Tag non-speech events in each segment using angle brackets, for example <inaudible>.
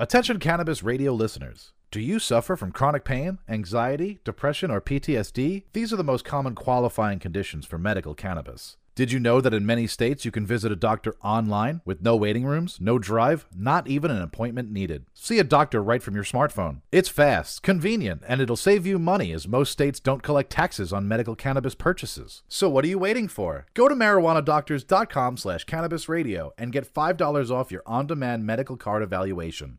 Attention cannabis radio listeners. Do you suffer from chronic pain, anxiety, depression, or PTSD? These are the most common qualifying conditions for medical cannabis. Did you know that in many states you can visit a doctor online with no waiting rooms, no drive, not even an appointment needed? See a doctor right from your smartphone. It's fast, convenient, and it'll save you money as most states don't collect taxes on medical cannabis purchases. So what are you waiting for? Go to marijuanadoctors.com slash cannabis radio and get $5 off your on-demand medical card evaluation.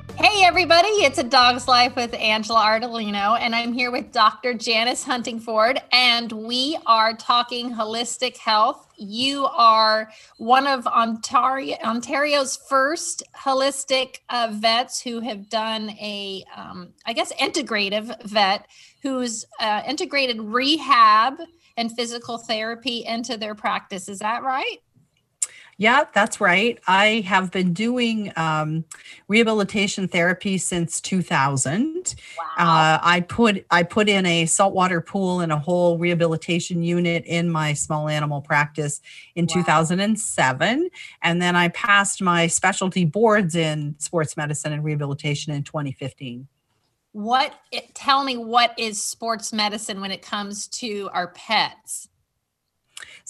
Hey, everybody, it's A Dog's Life with Angela Ardolino, and I'm here with Dr. Janice Huntingford, and we are talking holistic health. You are one of Ontario, Ontario's first holistic uh, vets who have done a, um, I guess, integrative vet who's uh, integrated rehab and physical therapy into their practice. Is that right? Yeah, that's right. I have been doing um, rehabilitation therapy since 2000. Wow. Uh, I put I put in a saltwater pool and a whole rehabilitation unit in my small animal practice in wow. 2007, and then I passed my specialty boards in sports medicine and rehabilitation in 2015 what tell me what is sports medicine when it comes to our pets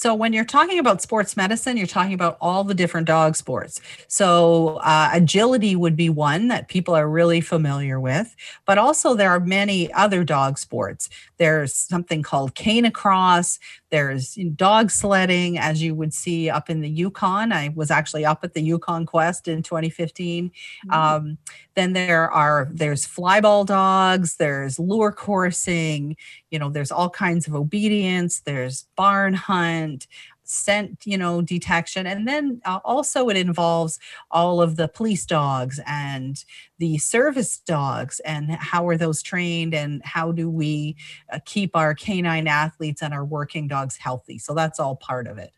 so when you're talking about sports medicine, you're talking about all the different dog sports. So uh, agility would be one that people are really familiar with, but also there are many other dog sports. There's something called canicross. There's dog sledding, as you would see up in the Yukon. I was actually up at the Yukon Quest in 2015. Mm-hmm. Um, then there are there's flyball dogs. There's lure coursing. You know, there's all kinds of obedience. There's barn hunt scent you know detection and then uh, also it involves all of the police dogs and the service dogs and how are those trained and how do we uh, keep our canine athletes and our working dogs healthy so that's all part of it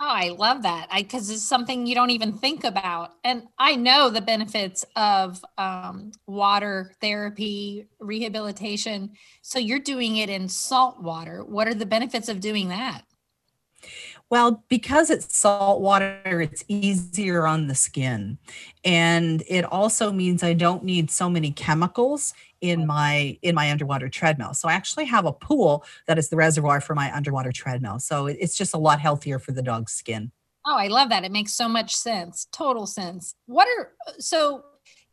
Oh, I love that. I because it's something you don't even think about, and I know the benefits of um, water therapy rehabilitation. So you're doing it in salt water. What are the benefits of doing that? Well, because it's salt water, it's easier on the skin. And it also means I don't need so many chemicals in my in my underwater treadmill. So I actually have a pool that is the reservoir for my underwater treadmill. So it's just a lot healthier for the dog's skin. Oh, I love that. It makes so much sense. Total sense. What are so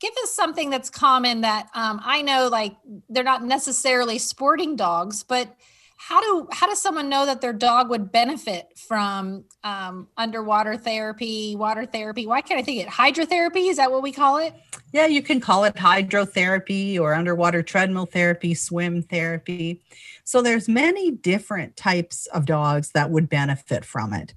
give us something that's common that um, I know like they're not necessarily sporting dogs, but how do how does someone know that their dog would benefit from um, underwater therapy water therapy? Why can't i think it? Hydrotherapy? Is that what we call it? Yeah you can call it hydrotherapy or underwater treadmill therapy swim therapy. So there's many different types of dogs that would benefit from it.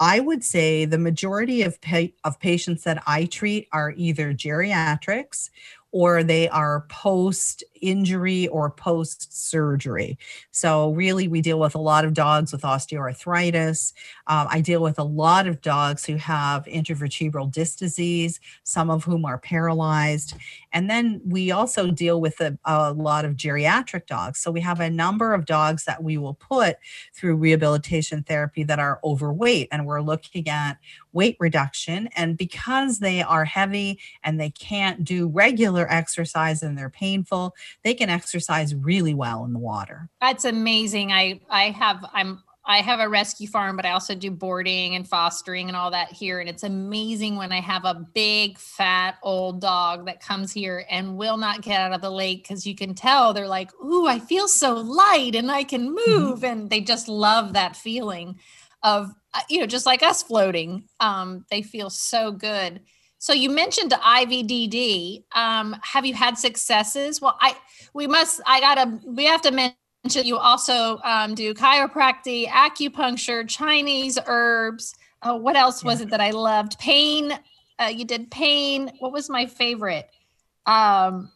I would say the majority of pa- of patients that I treat are either geriatrics or they are post injury or post surgery. So, really, we deal with a lot of dogs with osteoarthritis. Um, I deal with a lot of dogs who have intervertebral disc disease, some of whom are paralyzed. And then we also deal with a, a lot of geriatric dogs. So, we have a number of dogs that we will put through rehabilitation therapy that are overweight, and we're looking at weight reduction. And because they are heavy and they can't do regular exercise and they're painful, they can exercise really well in the water. That's amazing. I I have I'm I have a rescue farm, but I also do boarding and fostering and all that here. And it's amazing when I have a big, fat, old dog that comes here and will not get out of the lake because you can tell they're like, Ooh, I feel so light and I can mm-hmm. move. Mm-hmm. And they just love that feeling of, uh, you know, just like us floating. Um, they feel so good. So you mentioned IVDD. Um, have you had successes? Well, I we must. I gotta. We have to mention you also um, do chiropractic, acupuncture, Chinese herbs. Uh, what else was it that I loved? Pain. Uh, you did pain. What was my favorite? Um,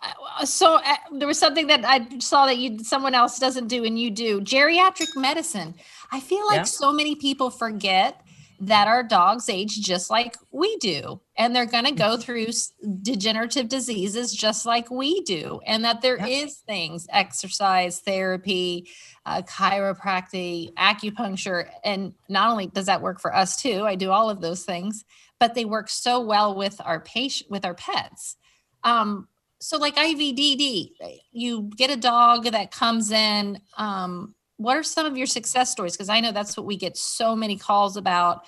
Uh, so uh, there was something that I saw that you someone else doesn't do and you do geriatric medicine. I feel like yeah. so many people forget that our dogs age just like we do and they're going to go mm-hmm. through degenerative diseases just like we do and that there yep. is things exercise therapy uh, chiropractic acupuncture and not only does that work for us too i do all of those things but they work so well with our patient with our pets um, so like ivdd you get a dog that comes in um, what are some of your success stories? Because I know that's what we get so many calls about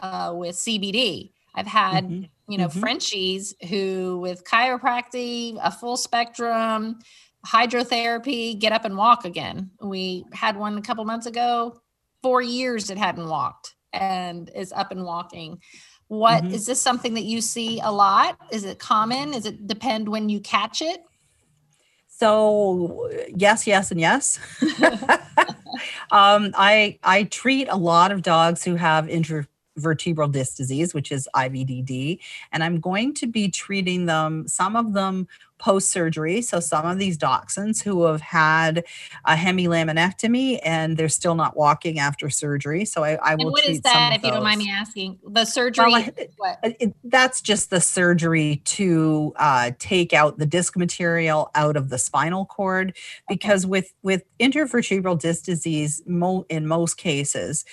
uh, with CBD. I've had, mm-hmm. you know, mm-hmm. Frenchies who, with chiropractic, a full spectrum, hydrotherapy, get up and walk again. We had one a couple months ago, four years it hadn't walked and is up and walking. What mm-hmm. is this something that you see a lot? Is it common? Is it depend when you catch it? So yes, yes, and yes. <laughs> <laughs> um, I I treat a lot of dogs who have intervertebral disc disease, which is IVDD. And I'm going to be treating them, some of them post surgery. So some of these dachshunds who have had a hemilaminectomy and they're still not walking after surgery. So I, I will. And what is that, if you don't mind me asking? The surgery. Well, what? It, that's just the surgery to uh, take out the disc material out of the spinal cord, because okay. with with intervertebral disc disease, mo- in most cases,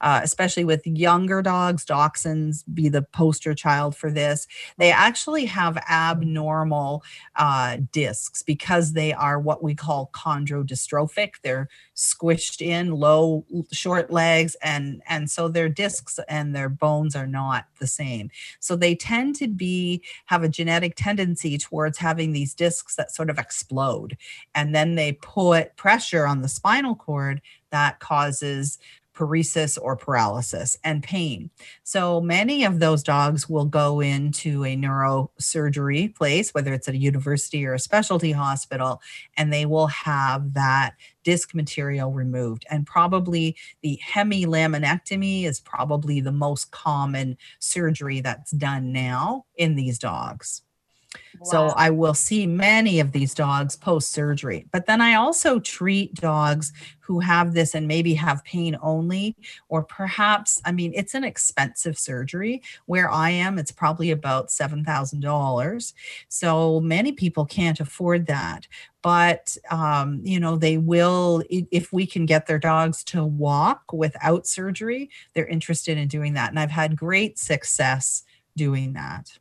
uh, especially with younger dogs. Dachshunds be the poster child for this. They actually have abnormal uh, discs because they are what we call chondrodystrophic. They're squished in, low, short legs, and and so their discs and their bones are not the same. So they tend to be have a genetic tendency towards having these discs that sort of explode, and then they put pressure on the spinal cord that causes paresis or paralysis and pain. So many of those dogs will go into a neurosurgery place, whether it's at a university or a specialty hospital, and they will have that disc material removed. And probably the hemilaminectomy is probably the most common surgery that's done now in these dogs. So I will see many of these dogs post surgery. But then I also treat dogs who have this and maybe have pain only, or perhaps, I mean, it's an expensive surgery. Where I am, it's probably about $7,000. So many people can't afford that. But, um, you know, they will, if we can get their dogs to walk without surgery, they're interested in doing that. And I've had great success doing that.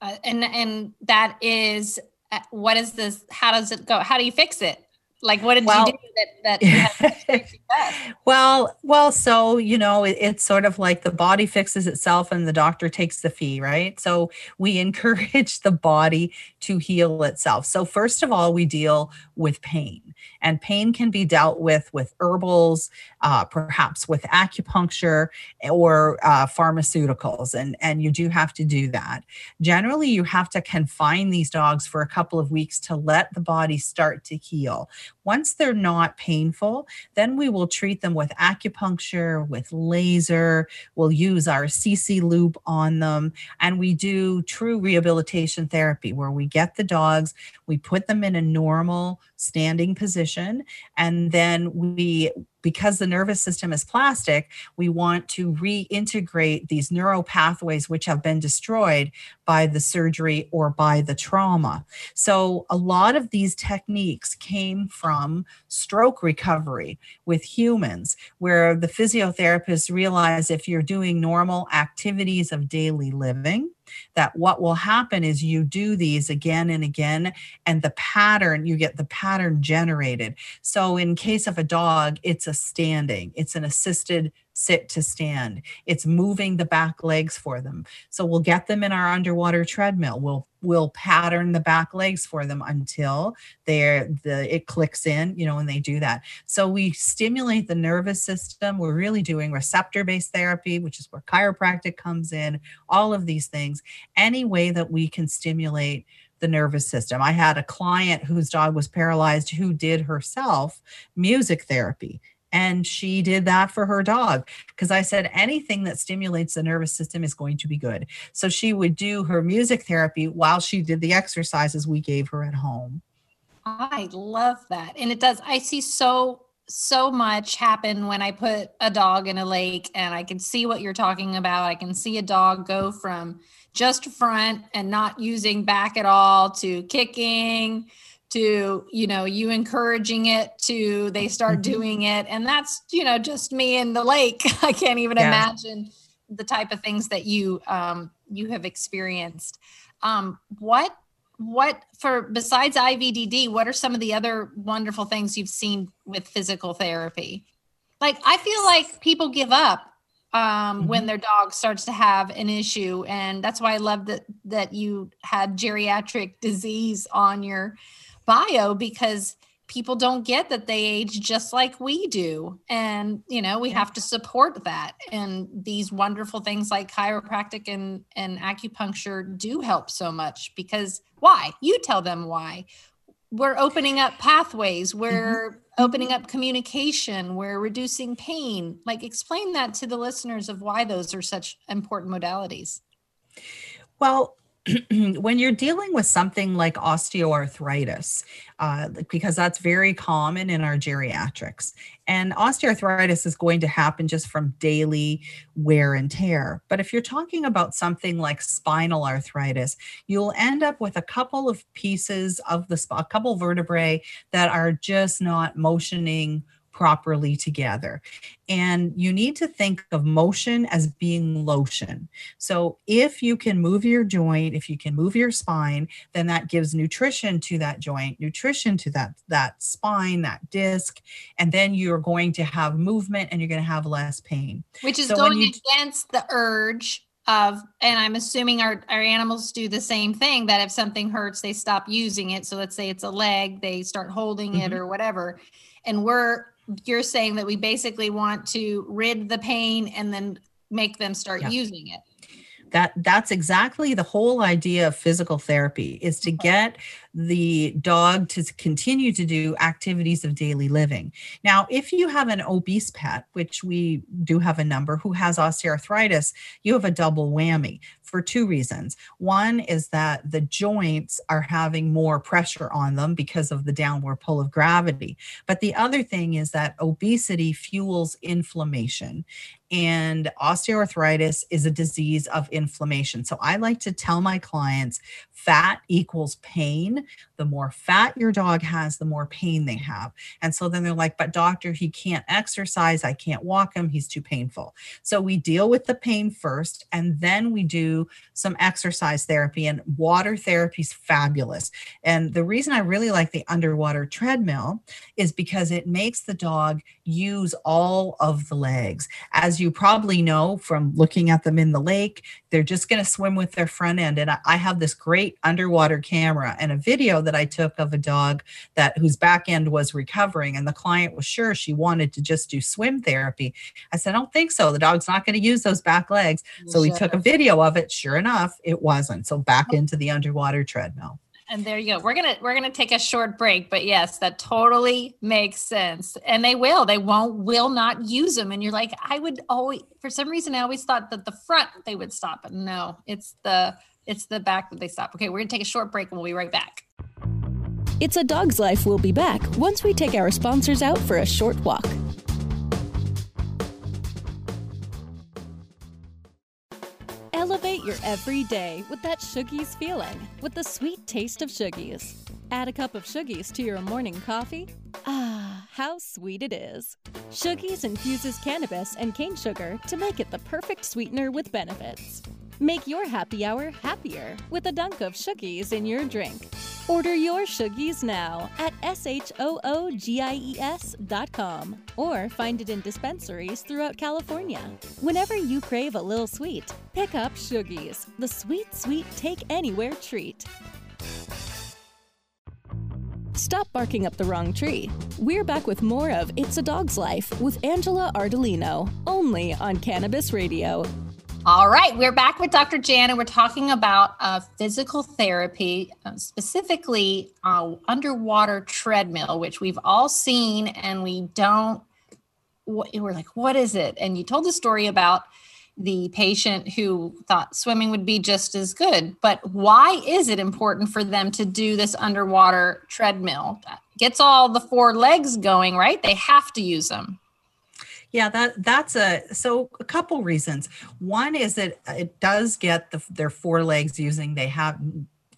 Uh, and and that is uh, what is this? How does it go? How do you fix it? Like, what did well, you do that that <laughs> well, well, so you know, it, it's sort of like the body fixes itself, and the doctor takes the fee, right? So we <laughs> encourage the body to heal itself. So first of all, we deal with pain, and pain can be dealt with with herbals, uh, perhaps with acupuncture or uh, pharmaceuticals, and and you do have to do that. Generally, you have to confine these dogs for a couple of weeks to let the body start to heal once they're not painful, then we will treat them with acupuncture, with laser. We'll use our Assisi loop on them. And we do true rehabilitation therapy where we get the dogs, we put them in a normal standing position, and then we because the nervous system is plastic, we want to reintegrate these neural pathways which have been destroyed by the surgery or by the trauma. So, a lot of these techniques came from stroke recovery with humans, where the physiotherapists realize if you're doing normal activities of daily living, that what will happen is you do these again and again and the pattern you get the pattern generated so in case of a dog it's a standing it's an assisted sit to stand. It's moving the back legs for them. So we'll get them in our underwater treadmill. We'll we'll pattern the back legs for them until they're the it clicks in, you know, when they do that. So we stimulate the nervous system. We're really doing receptor-based therapy, which is where chiropractic comes in, all of these things. Any way that we can stimulate the nervous system. I had a client whose dog was paralyzed who did herself music therapy And she did that for her dog because I said anything that stimulates the nervous system is going to be good. So she would do her music therapy while she did the exercises we gave her at home. I love that. And it does. I see so so much happen when I put a dog in a lake and I can see what you're talking about. I can see a dog go from just front and not using back at all to kicking to you know you encouraging it to they start mm-hmm. doing it and that's you know just me in the lake <laughs> i can't even yeah. imagine the type of things that you um you have experienced um what what for besides IVDD, what are some of the other wonderful things you've seen with physical therapy? Like I feel like people give up um, mm-hmm. when their dog starts to have an issue, and that's why I love that that you had geriatric disease on your bio because people don't get that they age just like we do. And you know we have to support that. And these wonderful things like chiropractic and and acupuncture do help so much because why? You tell them why. We're opening up pathways. We're mm-hmm. opening up communication. We're reducing pain. Like explain that to the listeners of why those are such important modalities. Well <clears throat> when you're dealing with something like osteoarthritis, uh, because that's very common in our geriatrics, and osteoarthritis is going to happen just from daily wear and tear. But if you're talking about something like spinal arthritis, you'll end up with a couple of pieces of the a couple vertebrae that are just not motioning properly together. And you need to think of motion as being lotion. So if you can move your joint, if you can move your spine, then that gives nutrition to that joint, nutrition to that that spine, that disc, and then you're going to have movement and you're going to have less pain. Which is so going you, against the urge of and i'm assuming our, our animals do the same thing that if something hurts they stop using it so let's say it's a leg they start holding mm-hmm. it or whatever and we're you're saying that we basically want to rid the pain and then make them start yeah. using it. That that's exactly the whole idea of physical therapy is to get the dog to continue to do activities of daily living. Now if you have an obese pet which we do have a number who has osteoarthritis you have a double whammy for two reasons. One is that the joints are having more pressure on them because of the downward pull of gravity. But the other thing is that obesity fuels inflammation. And osteoarthritis is a disease of inflammation. So I like to tell my clients fat equals pain. The more fat your dog has, the more pain they have. And so then they're like, but doctor, he can't exercise. I can't walk him. He's too painful. So we deal with the pain first, and then we do some exercise therapy. And water therapy is fabulous. And the reason I really like the underwater treadmill is because it makes the dog use all of the legs. As you probably know from looking at them in the lake, they're just going to swim with their front end. And I have this great underwater camera and a video that I took of a dog that whose back end was recovering. And the client was sure she wanted to just do swim therapy. I said, I don't think so. The dog's not going to use those back legs. So we took a video of it. Sure enough, it wasn't. So back oh. into the underwater treadmill and there you go we're gonna we're gonna take a short break but yes that totally makes sense and they will they won't will not use them and you're like i would always for some reason i always thought that the front they would stop but no it's the it's the back that they stop okay we're gonna take a short break and we'll be right back it's a dog's life we'll be back once we take our sponsors out for a short walk Elevate your every day with that Shoogies feeling, with the sweet taste of Shoogies. Add a cup of Shoogies to your morning coffee. Ah, how sweet it is. Shoogies infuses cannabis and cane sugar to make it the perfect sweetener with benefits. Make your happy hour happier with a dunk of Shoogies in your drink. Order your Shoogies now at S-H-O-O-G-I-E-S.com or find it in dispensaries throughout California. Whenever you crave a little sweet, pick up Shoogies, the sweet, sweet take anywhere treat. Stop barking up the wrong tree. We're back with more of It's a Dog's Life with Angela Ardolino, only on Cannabis Radio. All right, we're back with Dr. Jan, and we're talking about uh, physical therapy, uh, specifically uh, underwater treadmill, which we've all seen, and we don't we're like, what is it? And you told the story about the patient who thought swimming would be just as good. But why is it important for them to do this underwater treadmill? That gets all the four legs going, right? They have to use them. Yeah, that that's a so a couple reasons. One is that it does get the, their four legs using. They have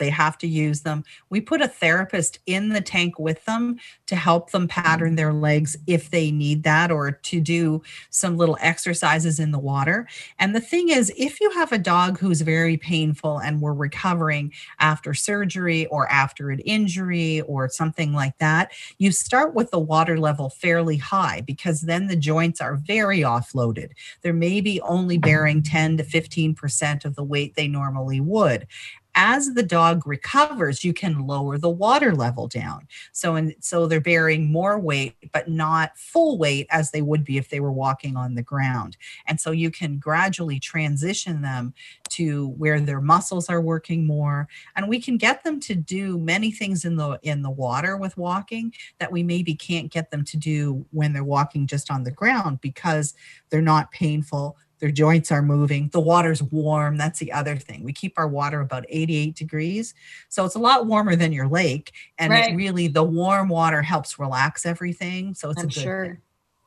they have to use them. We put a therapist in the tank with them to help them pattern their legs if they need that or to do some little exercises in the water. And the thing is, if you have a dog who's very painful and we're recovering after surgery or after an injury or something like that, you start with the water level fairly high because then the joints are very offloaded. They're maybe only bearing 10 to 15% of the weight they normally would as the dog recovers you can lower the water level down. So and so they're bearing more weight but not full weight as they would be if they were walking on the ground. And so you can gradually transition them to where their muscles are working more. And we can get them to do many things in the in the water with walking that we maybe can't get them to do when they're walking just on the ground because they're not painful their joints are moving the water's warm that's the other thing we keep our water about 88 degrees so it's a lot warmer than your lake and right. it really the warm water helps relax everything so it's I'm a good sure thing.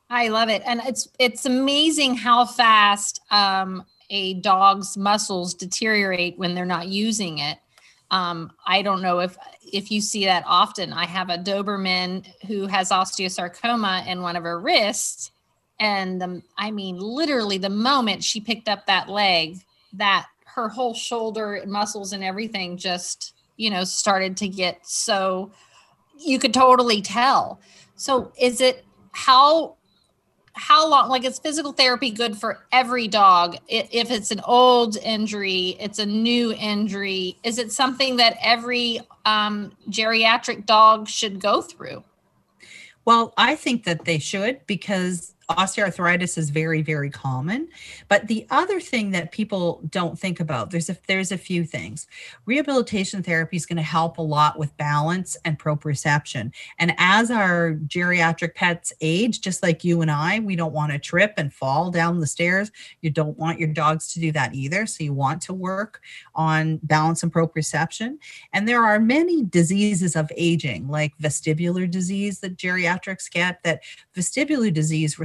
i love it and it's it's amazing how fast um, a dog's muscles deteriorate when they're not using it um, I don't know if if you see that often. I have a Doberman who has osteosarcoma in one of her wrists, and the, I mean, literally, the moment she picked up that leg, that her whole shoulder muscles and everything just, you know, started to get so you could totally tell. So, is it how how long like is physical therapy good for every dog if it's an old injury it's a new injury is it something that every um, geriatric dog should go through well i think that they should because osteoarthritis is very very common. But the other thing that people don't think about there's a there's a few things. Rehabilitation therapy is going to help a lot with balance and proprioception. And as our geriatric pets age just like you and I we don't want to trip and fall down the stairs. You don't want your dogs to do that either. So you want to work on balance and proprioception. And there are many diseases of aging like vestibular disease that geriatrics get that vestibular disease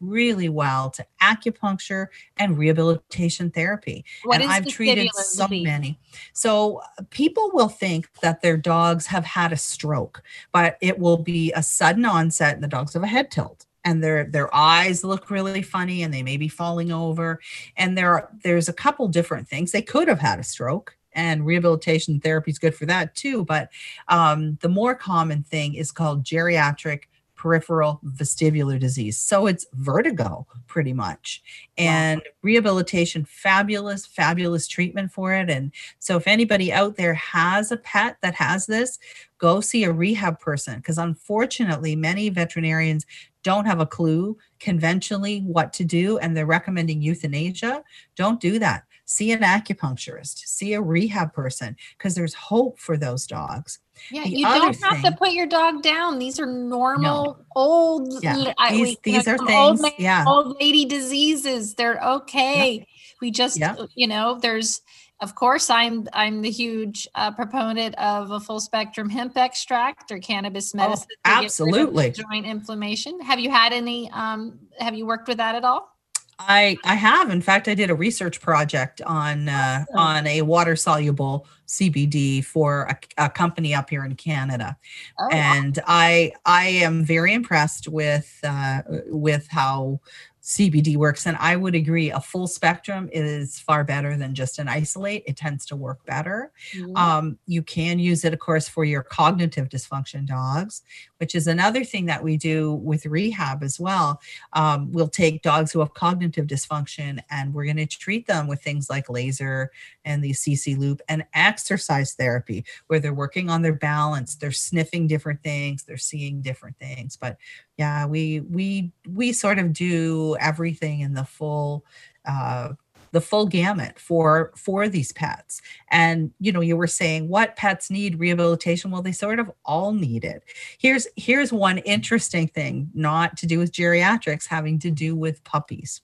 really well to acupuncture and rehabilitation therapy. What and I've treated so many. So uh, people will think that their dogs have had a stroke, but it will be a sudden onset and the dogs have a head tilt. And their their eyes look really funny and they may be falling over. And there are, there's a couple different things. They could have had a stroke and rehabilitation therapy is good for that too. But um, the more common thing is called geriatric peripheral vestibular disease. So it's vertigo pretty much. And wow. rehabilitation, fabulous, fabulous treatment for it. And so if anybody out there has a pet that has this, go see a rehab person because unfortunately, many veterinarians don't have a clue conventionally what to do and they're recommending euthanasia. Don't do that. See an acupuncturist, see a rehab person because there's hope for those dogs. Yeah, the you don't have thing, to put your dog down. These are normal no. old. Yeah. I, these, we, these are things. Old, yeah, old lady diseases. They're okay. Yep. We just, yep. you know, there's. Of course, I'm I'm the huge uh, proponent of a full spectrum hemp extract or cannabis oh, medicine. Oh, absolutely, joint inflammation. Have you had any? Um, have you worked with that at all? I I have. In fact, I did a research project on uh, awesome. on a water soluble CBD for a, a, company up here in Canada, oh, and wow. I I am very impressed with uh, with how CBD works. And I would agree, a full spectrum is far better than just an isolate. It tends to work better. Mm-hmm. Um, you can use it, of course, for your cognitive dysfunction dogs, which is another thing that we do with rehab as well. Um, we'll take dogs who have cognitive dysfunction and we're going to treat them with things like laser and the Assisi loop and exercise therapy, where they're working on their balance, they're sniffing different things, they're seeing different things. But yeah, we we we sort of do everything in the full uh, the full gamut for for these pets. And you know you were saying what pets need rehabilitation. Well they sort of all need it. Here's here's one interesting thing not to do with geriatrics having to do with puppies.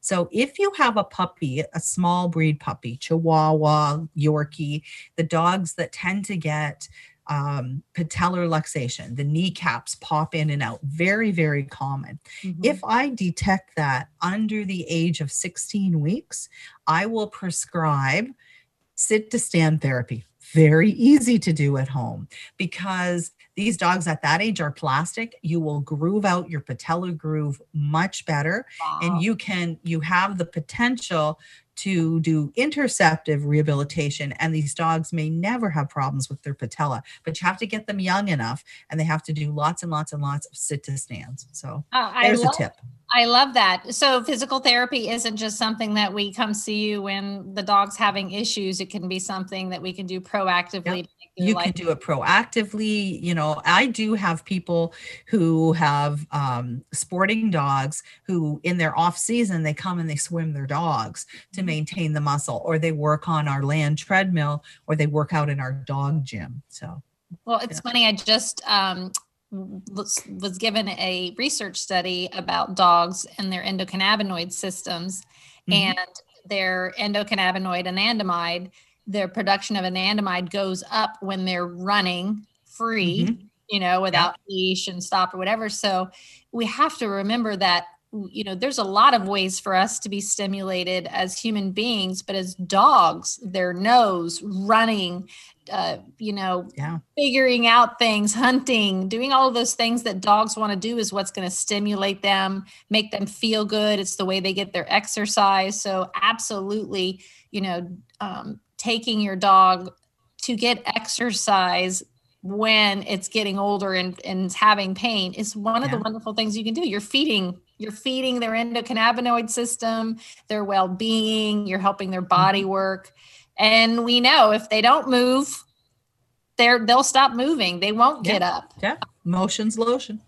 So if you have a puppy, a small breed puppy, Chihuahua, Yorkie, the dogs that tend to get um, patellar luxation, the kneecaps pop in and out, very, very common. Mm-hmm. If I detect that under the age of 16 weeks, I will prescribe sit to stand therapy. Very easy to do at home because these dogs at that age are plastic. You will groove out your patellar groove much better. Wow. And you can, you have the potential to do interceptive rehabilitation and these dogs may never have problems with their patella but you have to get them young enough and they have to do lots and lots and lots of sit to stands. So uh, there's love, a tip. I love that. So physical therapy isn't just something that we come see you when the dog's having issues. It can be something that we can do proactively yep. you can do it proactively. You know i do have people who have um, sporting dogs who in their off season they come and they swim their dogs to. Maintain the muscle or they work on our land treadmill or they work out in our dog gym so well it's yeah. funny i just um, was, was given a research study about dogs and their endocannabinoid systems mm-hmm. and their endocannabinoid anandamide their production of anandamide goes up when they're running free, mm-hmm. you know, without yeah. leash and stop or whatever. So we have to remember that you know there's a lot of ways for us to be stimulated as human beings but as dogs their nose running uh, you know yeah. figuring out things hunting doing all of those things that dogs want to do is what's going to stimulate them make them feel good it's the way they get their exercise so absolutely you know um, taking your dog to get exercise when it's getting older and, and having pain is one of yeah. the wonderful things you can do. You're feeding, you're feeding their endocannabinoid system, their well-being, you're helping their body mm-hmm. work. And we know if they don't move, they're they'll stop moving. They won't yeah. get up. Yeah. Motion's lotion.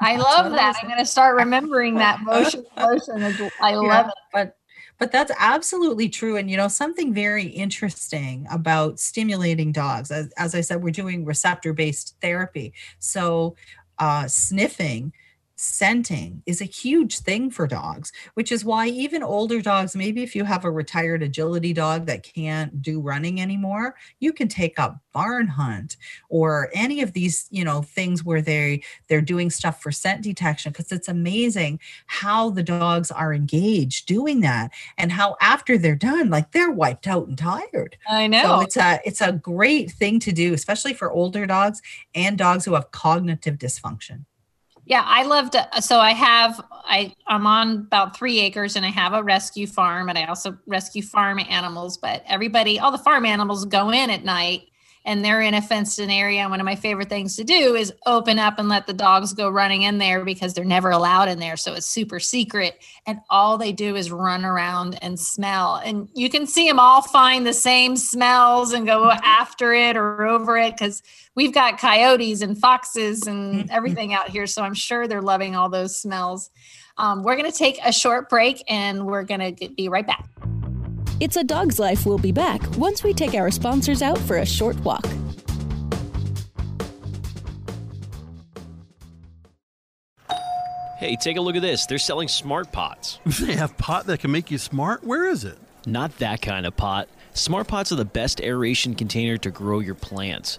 I That's love that. I'm going to start remembering that <laughs> motion lotion. I love yeah, it. But but that's absolutely true. And, you know, something very interesting about stimulating dogs, as, as I said, we're doing receptor based therapy. So, uh, sniffing scenting is a huge thing for dogs, which is why even older dogs, maybe if you have a retired agility dog that can't do running anymore, you can take up barn hunt or any of these, you know, things where they they're doing stuff for scent detection because it's amazing how the dogs are engaged doing that and how after they're done like they're wiped out and tired. I know. So it's a it's a great thing to do especially for older dogs and dogs who have cognitive dysfunction. Yeah, I love to. Uh, so I have I I'm on about three acres and I have a rescue farm and I also rescue farm animals. But everybody, all the farm animals go in at night and they're in a fenced in area. And one of my favorite things to do is open up and let the dogs go running in there because they're never allowed in there. So it's super secret. And all they do is run around and smell. And you can see them all find the same smells and go after it or over it because we've got coyotes and foxes and mm-hmm. everything out here. So I'm sure they're loving all those smells. Um, we're going to take a short break and we're going to be right back. It's a Dog's Life we will be back once we take our sponsors out for a short walk. Hey, take a look at this. They're selling smart pots. <laughs> They have pot that can make you smart? Where is it? Not that kind of pot. Smart pots are the best aeration container to grow your plants.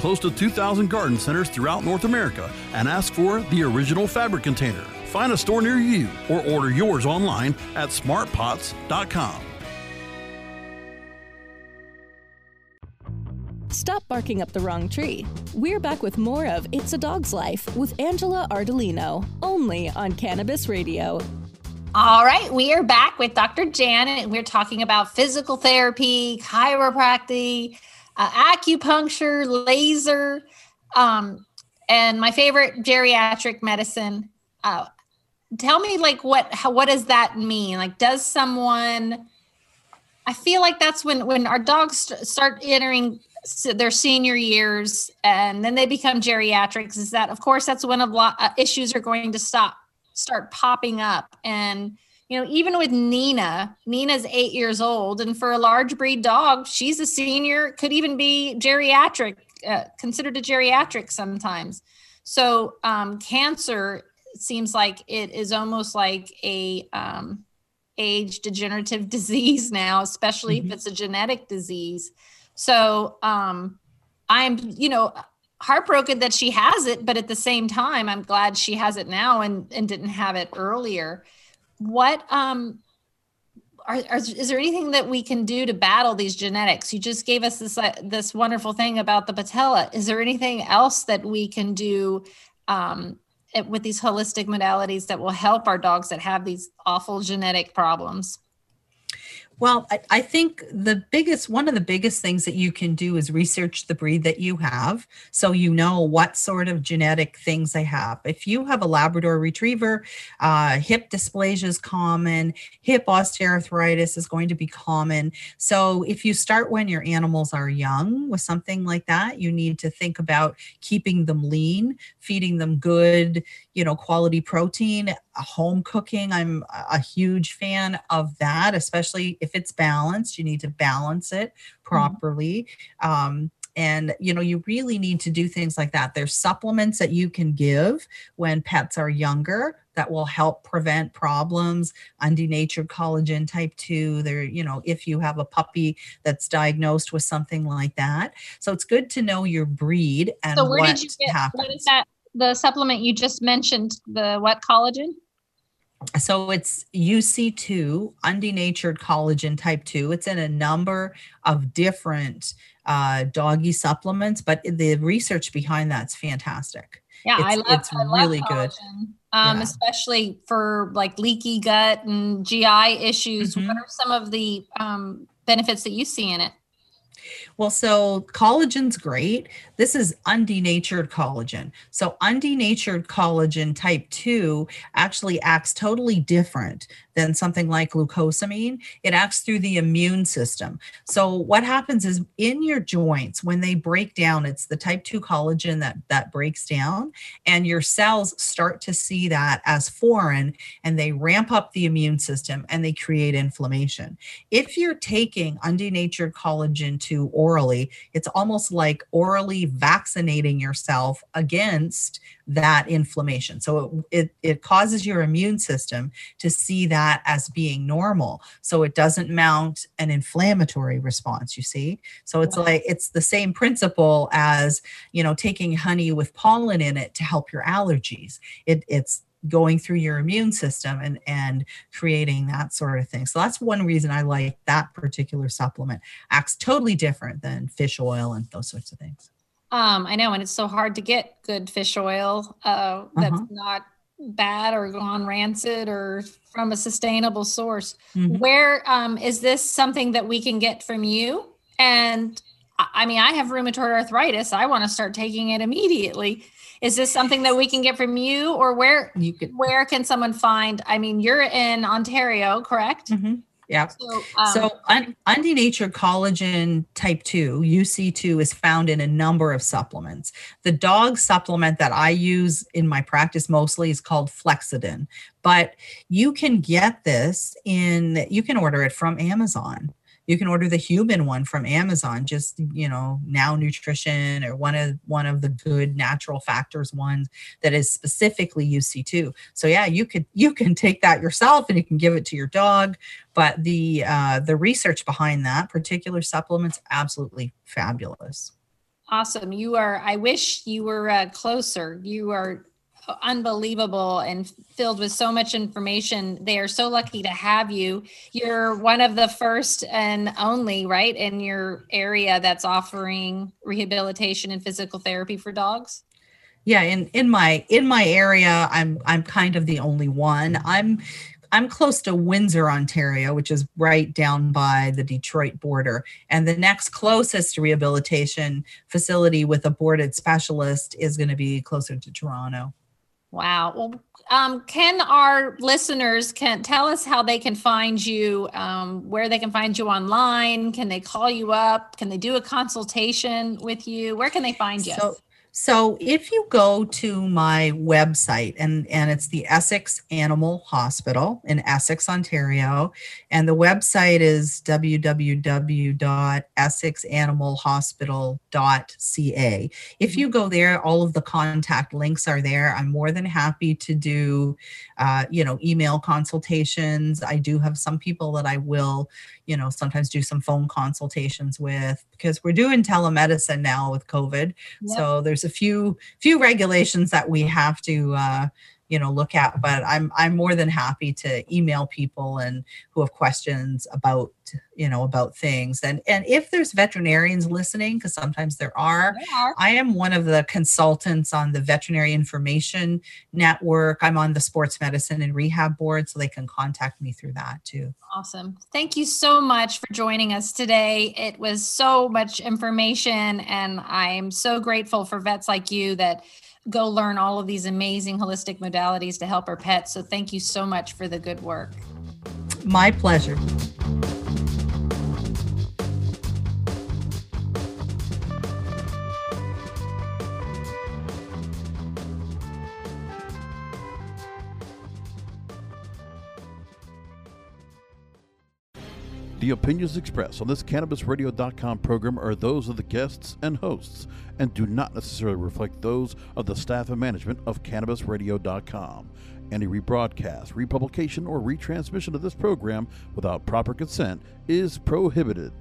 close to 2,000 garden centers throughout North America and ask for the original fabric container. Find a store near you or order yours online at smartpots.com. Stop barking up the wrong tree. We're back with more of It's a Dog's Life with Angela Ardolino, only on Cannabis Radio. All right, we are back with Dr. Janet, and we're talking about physical therapy, chiropractic, uh, acupuncture, laser, um, and my favorite geriatric medicine. Uh, tell me, like, what how, what does that mean? Like, does someone? I feel like that's when when our dogs start entering their senior years and then they become geriatrics. Is that, of course, that's when a lot uh, issues are going to stop start popping up and you know even with nina nina's eight years old and for a large breed dog she's a senior could even be geriatric uh, considered a geriatric sometimes so um, cancer seems like it is almost like a um, age degenerative <laughs> disease now especially mm-hmm. if it's a genetic disease so um, i'm you know heartbroken that she has it, but at the same time, I'm glad she has it now and, and didn't have it earlier. What um are, are, is there anything that we can do to battle these genetics? You just gave us this uh, this wonderful thing about the patella. Is there anything else that we can do um, with these holistic modalities that will help our dogs that have these awful genetic problems? Well, I, I, think the biggest, one of the biggest things that you can do is research the breed that you have so you know what sort of genetic things they have. If you have a Labrador retriever, uh, hip dysplasia is common, hip osteoarthritis is going to be common. So if you start when your animals are young with something like that, you need to think about keeping them lean, feeding them good, you know, quality protein, home cooking. I'm a huge fan of that, especially if it's balanced. You need to balance it mm-hmm. properly. Mm-hmm. Um, and you know you really need to do things like that there's supplements that you can give when pets are younger that will help prevent problems undenatured collagen type 2 there you know if you have a puppy that's diagnosed with something like that so it's good to know your breed and so where did you get happens. what is that the supplement you just mentioned, the what collagen? So it's UC2, undenatured collagen type 2. It's in a number of different uh, doggy supplements, but the research behind that's fantastic. Yeah, it's, I love it's I really love good. Um, yeah. especially for like leaky gut and GI issues. Mm-hmm. What are some of the um, benefits that you see in it? Well, so collagen's great. This is undenatured collagen. So, undenatured collagen type 2 actually acts totally different than something like glucosamine. It acts through the immune system. So, what happens is in your joints, when they break down, it's the type 2 collagen that, that breaks down, and your cells start to see that as foreign and they ramp up the immune system and they create inflammation. If you're taking undenatured collagen to orally, it's almost like orally vaccinating yourself against that inflammation. So it, it, it, causes your immune system to see that as being normal. So it doesn't mount an inflammatory response, you see? So it's wow. like it's the same principle as, you know, taking honey with pollen in it to help your allergies. It, it's going through your immune system and and creating that sort of thing so that's one reason i like that particular supplement acts totally different than fish oil and those sorts of things um, I know, and it's so hard to get good fish oil uh, that's uh-huh. not bad or gone rancid or from a sustainable source. Mm-hmm. Where um, is this something that we can get from you? And I mean, I have rheumatoid arthritis. I want to start taking it immediately. Is this something that we can get from you, or where? You can. Where can someone find? I mean, you're in Ontario, correct? Mm-hmm. Yeah. So, um, so un- undenatured collagen type 2, UC2, is found in a number of supplements. The dog supplement that I use in my practice mostly is called Flexadin, but you can get this in, you can order it from Amazon you can order the human one from Amazon, just you know, now nutrition or one of one of the good natural factors ones that is specifically UC2. So yeah, you could you can take that yourself and you can give it to your dog. But the uh, the research behind that particular supplement's absolutely fabulous. Awesome. You are, I wish you were uh, closer. You are unbelievable and filled with so much information. They are so lucky to have you. You're one of the first and only, right, in your area that's offering rehabilitation and physical therapy for dogs. Yeah, in in my in my area, I'm I'm kind of the only one. I'm I'm close to Windsor, Ontario, which is right down by the Detroit border. And the next closest rehabilitation facility with a boarded specialist is going to be closer to Toronto. Wow. Well, um, can our listeners can tell us how they can find you, um, where they can find you online? Can they call you up? Can they do a consultation with you? Where can they find you? So, so if you go to my website and and it's the Essex Animal Hospital in Essex, Ontario, and the website is www.essexanimalhospital.ca. If you go there, all of the contact links are there. I'm more than happy to do, uh, you know, email consultations. I do have some people that I will, you know, sometimes do some phone consultations with because we're doing telemedicine now with COVID. Yep. So there's a few few regulations that we have to uh, you know look at but i'm i'm more than happy to email people and who have questions about you know about things. And and if there's veterinarians listening because sometimes there are, there are, i am one of the consultants on the veterinary information network. I'm on the sports medicine and rehab board so they can contact me through that too. Awesome. Thank you so much for joining us today. It was so much information and i'm so grateful for vets like you that go learn all of these amazing holistic modalities to help our pets. So thank you so much for the good work. My pleasure. The opinions expressed on this CannabisRadio.com program are those of the guests and hosts and do not necessarily reflect those of the staff and management of CannabisRadio.com. Any rebroadcast, republication, or retransmission of this program without proper consent is prohibited.